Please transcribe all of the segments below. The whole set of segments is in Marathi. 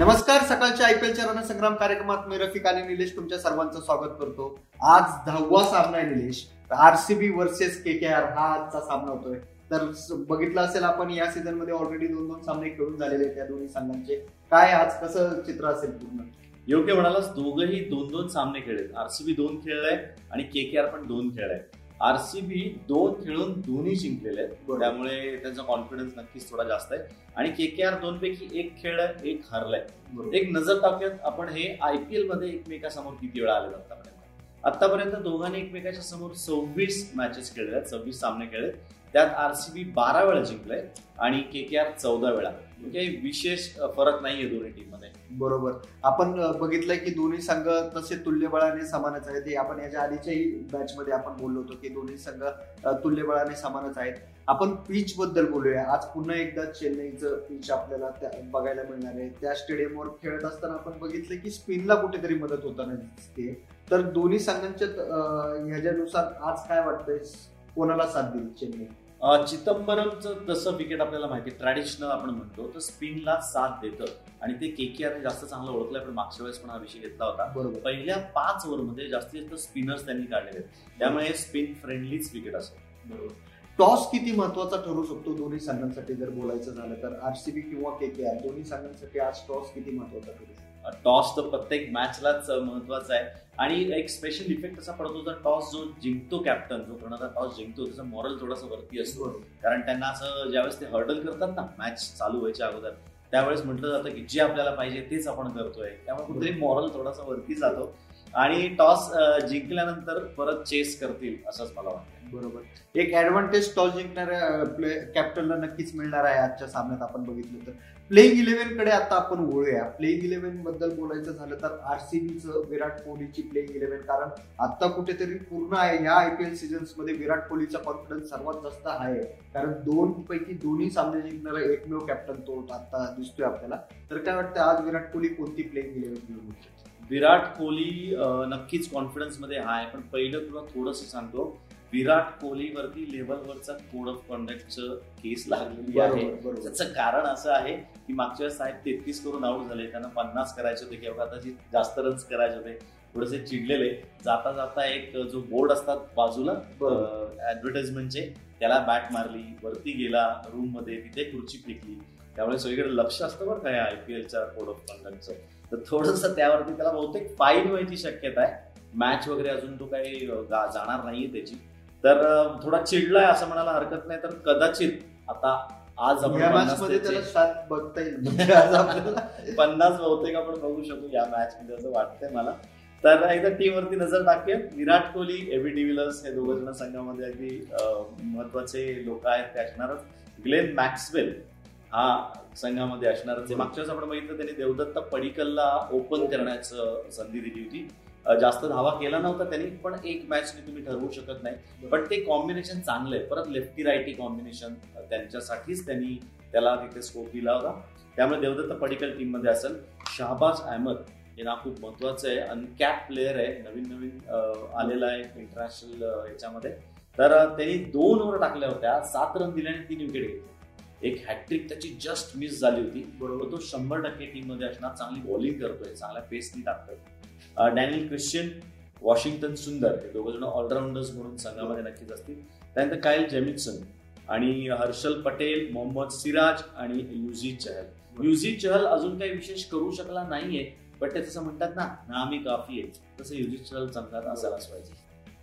नमस्कार सकाळच्या आयपीएलच्या रणसंग्राम कार्यक्रमात मी रफिक आणि निलेश तुमच्या सर्वांचं स्वागत करतो. आज दहावा सामना आहे Nilesh. RCB versus K K R हा आजचा सामना होतोय. तर बघितलं असेल आपण या सीझनमध्ये ऑलरेडी दोन दोन सामने खेळून झालेले आहेत त्या दोन्ही संघांचे. काय आज कसं चित्र असेल पूर्ण? योग्य म्हणालास दोघंही दोन दोन सामने खेळले आरसीबी दोन खेळलाय आणि के के आर पण दोन खेळलाय. आरसीबी दोन खेळून दोन्ही जिंकलेले आहेत. त्यामुळे त्यांचा कॉन्फिडन्स नक्कीच थोडा जास्त आहे. आणि के के आर दोन पैकी एक खेळलाय एक हरलाय. एक नजर टाकूयात आपण हे आयपीएलमध्ये एकमेकासमोर किती वेळा आले आतापर्यंत? आतापर्यंत दोघांनी एकमेकाच्या समोर सव्वीस मॅचेस खेळले आहेत सव्वीस सामने खेळले त्यात आरसीबी बारा वेळा जिंकलाय आणि के के आर चौदा वेळा. म्हणजे विशेष फरक नाहीये दोन्ही टीममध्ये बरोबर. आपण बघितलंय की दोन्ही संघ तसे तुल्यबळाने समानच आहेत. ते आपण याच्या आधीच्याही मॅच मध्ये आपण बोललो होतो की दोन्ही संघ तुल्यबळाने समानच आहेत. आपण पिच बद्दल बोलूया. आज पुन्हा एकदा चेन्नईचं पिच आपल्याला त्या- बघायला मिळणार आहे. त्या स्टेडियमवर खेळत असताना आपण बघितलं की स्पिनला कुठेतरी मदत होताना दिसते. तर दोन्ही संघांच्या ह्याच्यानुसार आज काय वाटतंय? कोणाला साथ देईल चेन्नई? चिदंबरमचं जसं विकेट आपल्याला माहिती ट्रॅडिशनल आपण म्हणतो तर स्पिनला साथ देतं. आणि ते के के आरने जास्त चांगलं ओळखलंय पण मागच्या वेळेस पण हा विषय घेतला होता. बरोबर. पहिल्या पाच ओव्हरमध्ये जास्तीत जास्त स्पिनर्स त्यांनी काढलेले आहेत. त्यामुळे स्पिन फ्रेंडलीच विकेट असेल. बरोबर. टॉस किती महत्त्वाचा ठरू शकतो दोन्ही संघांसाठी? जर बोलायचं झालं तर आरसीबी किंवा के के आर दोन्ही संघांसाठी आज टॉस किती महत्त्वाचा ठरू शकतो? टॉस तर प्रत्येक मॅचलाच महत्त्वाचा आहे. आणि एक स्पेशल इफेक्ट असा पडतो जर टॉस जो जिंकतो कॅप्टन जो करणारा टॉस जिंकतो त्याचा मॉरल थोडासा वरती असतो. कारण त्यांना असं ज्यावेळेस ते हर्डल करतात ना मॅच चालू व्हायच्या अगोदर त्यावेळेस म्हटलं जातं की जे आपल्याला पाहिजे तेच आपण करतोय. त्यामुळे कुठेतरी मॉरल थोडासा वरती जातो. आणि टॉस जिंकल्यानंतर परत चेस करतील असंच मला वाटतं बरोबर. एक ऍडव्हान्टेज टॉस जिंकणाऱ्या प्ले कॅप्टनला नक्कीच मिळणार आहे आजच्या सामन्यात आपण बघितलं तर. प्लेइंग इलेव्हनकडे आता आपण वळूया. प्लेइंग इलेव्हनबद्दल बोलायचं झालं तर आरसीबीचं विराट कोहलीची प्लेइंग इलेव्हन कारण आता कुठेतरी पूर्ण आहे. या आयपीएल सीझन्समध्ये विराट कोहलीचा कॉन्फिडन्स सर्वात जास्त आहे. कारण दोन पैकी दोन्ही सामने जिंकणारा एकमेव कॅप्टन तो आता दिसतोय आपल्याला. तर काय वाटतं आज विराट कोहली कोणती प्लेइंग इलेव्हन घेऊन? विराट कोहली नक्कीच कॉन्फिडन्समध्ये आहे पण पहिलं तुला थोडंसं सांगतो विराट कोहलीवरती लेवलवरचा कोड ऑफ कॉन्डक्टचं केस लागलेली आहे. त्याचं कारण असं आहे की मागच्या वेळेस साहेब तेहतीस करून आउट झाले त्यांना पन्नास करायचे होते किंवा आता जास्त रन्स करायचे होते थोडेसे चिडलेले. जाता जाता एक जो बोर्ड असतात बाजूला. ऍडव्हर्टाइजमेंटचे त्याला बॅट मारली वरती गेला रूममध्ये तिथे खुर्ची फेकली. त्यामुळे सगळीकडे लक्ष असतं बरं काय आयपीएलच्या कोड ऑफ कॉन्डक्टचं तर थोडस त्यावरती त्याला बहुतेक फाईन व्हायची शक्यता आहे. मॅच वगैरे अजून तो काही जाणार नाहीये त्याची. तर थोडा चिडलाय असं म्हणायला हरकत नाही. तर कदाचित आता आज आपण पन्नास म्हणजे पन्नास बहुतेक आपण बघू शकू या मॅच मध्ये असं वाटतंय मला. तर एकदा टीम वरती नजर टाकूया. विराट कोहली एबी डिव्हिलर्स हे दोघं जण संघामध्ये अगदी महत्त्वाचे लोक आहेत. ते असणारच ग्लेन मॅक्सवेल हा संघामध्ये असणारच मागच्या वेळेस आपण बघितलं त्यांनी देवदत्त पडिकलला ओपन करण्याचं संधी दिली होती. जास्त धावा केला नव्हता त्यांनी पण एक मॅच तुम्ही ठरवू शकत नाही. पण ते कॉम्बिनेशन चांगलं आहे. परत लेफ्टी राईटी कॉम्बिनेशन त्यांच्यासाठीच त्यांनी त्याला तिथे स्कोप दिला होता. त्यामुळे देवदत्त पडिकल टीममध्ये असेल. शहबाज अहमद हे नाव खूप महत्वाचं आहे. अनकॅप प्लेअर आहे. नवीन नवीन आलेला आहे इंटरनॅशनल याच्यामध्ये. तर त्यांनी दोन ओव्हर टाकल्या होत्या. सात रन दिल्याने तीन विकेट घेतली. एक हॅट्रिक त्याची जस्ट मिस झाली होती. बरोबर. तो शंभर टक्के टीममध्ये असणार. चांगली बॉलिंग करतोय. चांगल्या पेसनी टाकतोय. डॅनियल क्रिश्चियन वॉशिंग्टन सुंदर. हे दोघं जण ऑलराऊंडर्स म्हणून संघामध्ये नक्कीच असतील. त्यानंतर कायल जेमिन्सन आणि हर्षल पटेल मोहम्मद सिराज आणि युझी चहल युझी चहल अजून काही विशेष करू शकला नाहीये पण ते तसं म्हणतात ना ना आम्ही काफी आहे तसं युझी चहल संघात असायलाच पाहिजे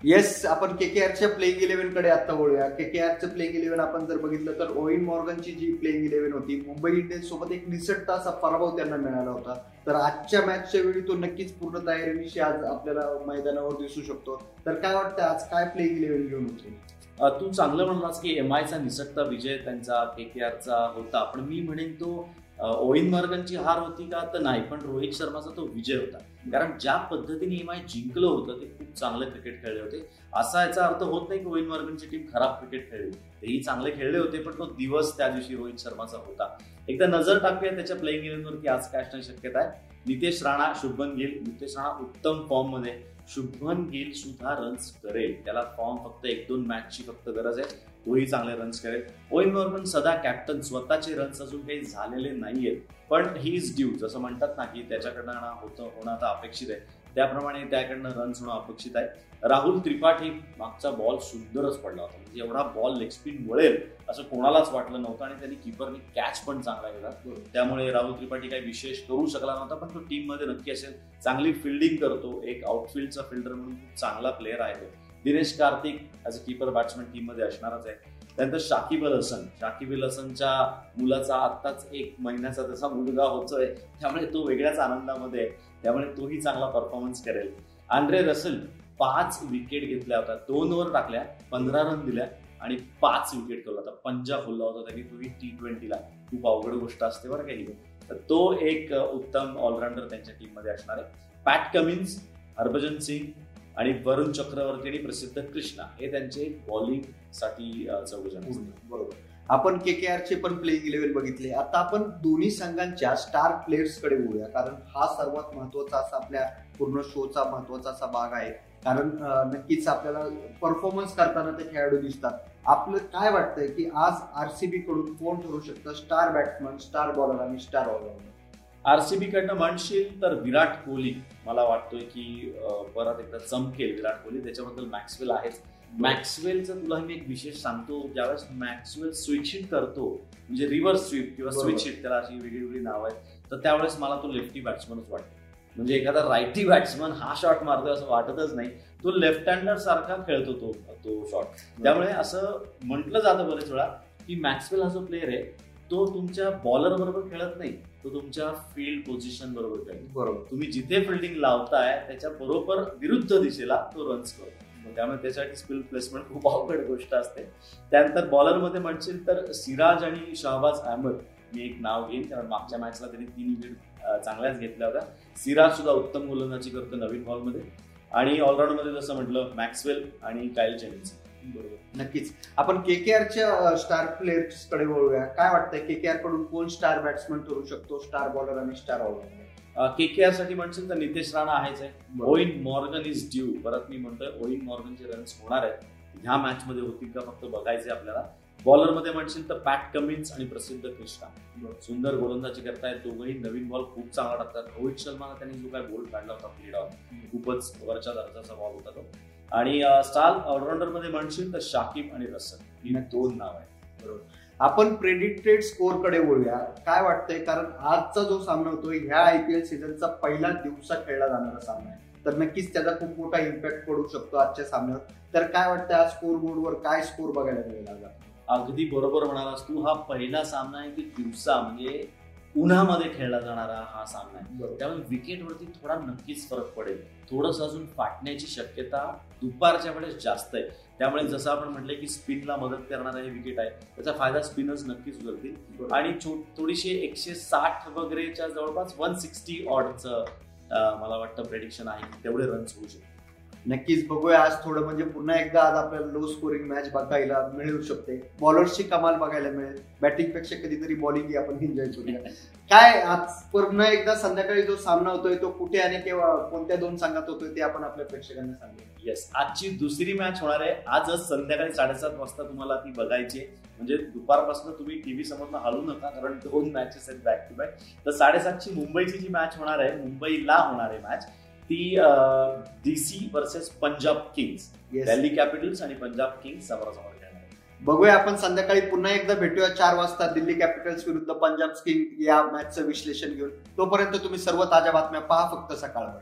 येस आपण के के आरच्या प्लेईंग इलेव्हनकडे आता बोलूया के के आरचं प्लेईंग इलेव्हन आपण जर बघितलं तर ओइन मॉर्गनची जी प्लेईंग इलेव्हन होती मुंबई इंडियन्स सोबत एक निसटता असा पराभव त्यांना मिळाला होता. तर आजच्या मॅचच्या वेळी तो नक्कीच पूर्ण तयारीनिशी आज आपल्याला मैदानावर दिसू शकतो. तर काय वाटतं आज काय प्लेईंग इलेव्हन घेऊन होते तू चांगलं म्हणलास की एम आयचा निसटता विजय त्यांचा के के आरचा होता. पण मी म्हणेन तो अं, ओइन मॉर्गनची हार होती का तर नाही पण रोहित शर्माचा तो विजय होता. कारण ज्या पद्धतीने एम आय जिंकलं होतं ते खूप चांगलं क्रिकेट खेळले होते. असा याचा अर्थ होत नाही की ओइन मॉर्गनची टीम खराब क्रिकेट खेळली. तेही चांगले खेळले होते पण तो दिवस त्या दिवशी रोहित शर्माचा होता. एकदा नजर टाकूया त्याच्या प्लेइंग इलेव्हनवरती आज काय असण्याची शक्यता आहे. नितेश राणा शुभमन गिल. नितेश राणा उत्तम फॉर्ममध्ये. शुभमन गिल सुद्धा रन्स करेल. त्याला फॉर्म फक्त एक दोन मॅचची फक्त गरज आहे. तोही चांगले रन्स करेल. ओइन पण सदा कॅप्टन स्वतःचे रन्स अजून काही झालेले नाहीयेत. पण ही इज ड्यू जसं म्हणतात ना की त्याच्याकडनं होतं होणं आता अपेक्षित आहे. त्याप्रमाणे त्याकडनं रन्स होणं अपेक्षित आहे. राहुल त्रिपाठी मागचा बॉल सुंदरच पडला होता. म्हणजे एवढा बॉल लेग स्पिन वळेल असं कोणालाच वाटलं नव्हतं आणि त्यांनी किपरनी कॅच पण चांगला केला. त्यामुळे राहुल त्रिपाठी काही विशेष करू शकला नव्हता पण तो टीममध्ये नक्की असेल. चांगली फिल्डिंग करतो. एक आउटफिल्डचा फिल्डर म्हणून खूप चांगला प्लेअर आहे तो. Dinesh Karthik as a keeper batsman टीममध्ये असणारच आहे. त्यानंतर शाकिब अल हसन. शाकिब अल हसनच्या मुलाचा आत्ताच एक महिन्याचा तसा मुलगा होतोय. त्यामुळे तो वेगळ्याच आनंदामध्ये आहे. त्यामुळे तोही चांगला परफॉर्मन्स करेल. आंड्रे रसल पाच विकेट घेतल्या होत्या. दोन ओव्हर टाकल्या पंधरा रन दिल्या आणि पाच विकेट केला होता पंजा फुलला होता त्यांनी. तुम्ही टी ट्वेंटीला खूप अवघड गोष्ट असते बरं काही तर तो एक उत्तम ऑलराऊंडर त्यांच्या टीममध्ये असणार आहे. पॅट कमिन्स हरभजन सिंग आणि वरुण चक्रवर्ती आणि प्रसिद्ध कृष्णा हे त्यांचे बॉलिंगसाठी चौघजण बरोबर. आपण के के चे पण प्लेइंग इलेव्हन बघितले. आता आपण दोन्ही संघांच्या स्टार प्लेयर्सकडे बोलूया कारण हा सर्वात महत्त्वाचा असा आपल्या पूर्ण शोचा महत्त्वाचा असा भाग आहे. कारण नक्कीच आपल्याला परफॉर्मन्स करताना ते खेळाडू दिसतात. आपलं काय वाटतंय की आज आरसीबी कडून कोण ठरू शकतं? स्टार बॅट्समन स्टार बॉलर आणि स्टार ऑलराऊंडर आरसीबी कडनं म्हणशील तर विराट कोहली. मला वाटतोय की परत एकदा चमकेल विराट कोहली. त्याच्याबद्दल मॅक्सवेल आहेच मॅक्सवेलचं तुला मी एक विशेष सांगतो. ज्यावेळेस मॅक्सवेल स्विच हिट करतो म्हणजे रिव्हर्स स्वीप किंवा स्विच हिट त्याला अशी वेगळी वेगळी नाव आहेत. तर त्यावेळेस मला तो लेफ्टी बॅट्समनच वाटतो. म्हणजे एखादा रायटी बॅट्समन हा शॉट मारतोय असं वाटतच नाही. तो लेफ्ट हँडर सारखा खेळतो तो तो शॉट. त्यामुळे असं म्हटलं जातं बरेच वेळा की मॅक्सवेल हा जो प्लेअर आहे तो तुमच्या बॉलर बरोबर खेळत नाही. तो तुमच्या फील्ड पोझिशन बरोबर खेळतो बरोबर. तुम्ही जिथे फिल्डिंग लावताय त्याच्या बरोबर विरुद्ध दिशेला तो रन्स करतो त्यामुळे त्यासाठी स्पिल प्लेसमेंट खूप अवघड गोष्ट असते. त्यानंतर बॉलरमध्ये म्हणशील तर सिराज आणि शहबाज अहमद. मी एक नाव घेईन कारण मागच्या मॅचला त्यांनी तीन विकेट चांगल्याच घेतल्या होत्या. सिराज सुद्धा उत्तम गोलंदाजी करतो नवीन बॉलमध्ये आणि ऑलराऊंडमध्ये जसं म्हटलं मॅक्सवेल आणि कायल जेनिन्स बरोबर. नक्कीच. आपण के के आरच्या स्टार प्लेयर्सकडे वळूया. काय वाटतंय? के के आरकडून कोण स्टार बॅट्समन ठरू शकतो? स्टार बॉलर आणि star all rounder K K आरसाठी म्हणशील तर नितेश राणा आहेच आहे. ओइन मॉर्गन इज ड्यू. परत मी म्हणतोय ओइन मॉर्गनचे रन्स होणार आहेत. ह्या मॅच मध्ये होतील का फक्त बघायचे आपल्याला. बॉलरमध्ये म्हणशील तर पॅट कमिन्स आणि प्रसिद्ध कृष्णा सुंदर गोलंदाजी करतायत दोघंही नवीन बॉल खूप चांगला टाकतात. रोहित शर्मा त्यांनी जो काय गोल काढला होता प्लेड खूपच वरच्या दर्जाचा बॉल होता तो. आणि स्टार ऑलराऊंडरमध्ये म्हणशील तर शाकिब आणि रसल ही दोन नाव आहेत. बरोबर. आपण प्रेडिक्टेड स्कोरकडे वळूया. काय वाटतंय? कारण आजचा जो सामना होतोय ह्या आयपीएल सीझनचा पहिला दिवसा खेळला जाणारा सामना आहे. तर नक्कीच त्याचा खूप मोठा इम्पॅक्ट पडू शकतो आजच्या सामन्यावर. तर काय वाटतं आज स्कोर बोर्डवर काय स्कोर बघायला मिळेल अगदी बरोबर म्हणालास तू. हा पहिला सामना आहे की दिवसा म्हणजे उन्हामध्ये खेळला जाणारा हा सामना आहे. त्यामुळे विकेटवरती थोडा नक्कीच फरक पडेल. थोडस अजून फाटण्याची शक्यता दुपारच्या वेळेस जास्त आहे. त्यामुळे जसं आपण म्हटलं की स्पिनला मदत करणारा हे विकेट आहे त्याचा फायदा स्पिनर्स नक्कीच उचलतील. आणि थोडीशी एकशे साठ वगैरेच्या जवळपास वन सिक्स्टी ऑडचं मला वाटतं प्रेडिक्शन आहे तेवढे रन्स होऊ शकतात नक्कीच बघूया. आज थोडं म्हणजे पुन्हा एकदा आज आपल्याला लो स्कोरिंग मॅच बघायला मिळू शकते. बॉलर्सची कमाल बघायला मिळेल. बॅटिंगपेक्षा कधीतरी बॉलिंग आपण एन्जॉय करूया. काय आज पुन्हा एकदा संध्याकाळी जो सामना होतोय तो कुठे आणि केव्हा कोणत्या दोन संघात होतोय ते आपण आपल्या प्रेक्षकांना सांगूया. येस आजची दुसरी मॅच होणार आहे. आजच संध्याकाळी साडेसात वाजता तुम्हाला ती बघायची म्हणजे दुपारपासून तुम्ही टीव्ही समोर हलू नका कारण दोन मॅचेस आहेत बॅक टू बॅक तर साडेसातची मुंबईची जी मॅच होणार आहे मुंबईला होणार आहे मॅच ती DC versus Punjab kings Delhi capitals आणि पंजाब किंग्स समोरासमोर बघूया आपण संध्याकाळी पुन्हा एकदा भेटूया चार वाजता दिल्ली कॅपिटल्स विरुद्ध पंजाब किंग या मॅचचं विश्लेषण घेऊन. तोपर्यंत तुम्ही सर्व ताज्या बातम्या पहा फक्त सकाळवर.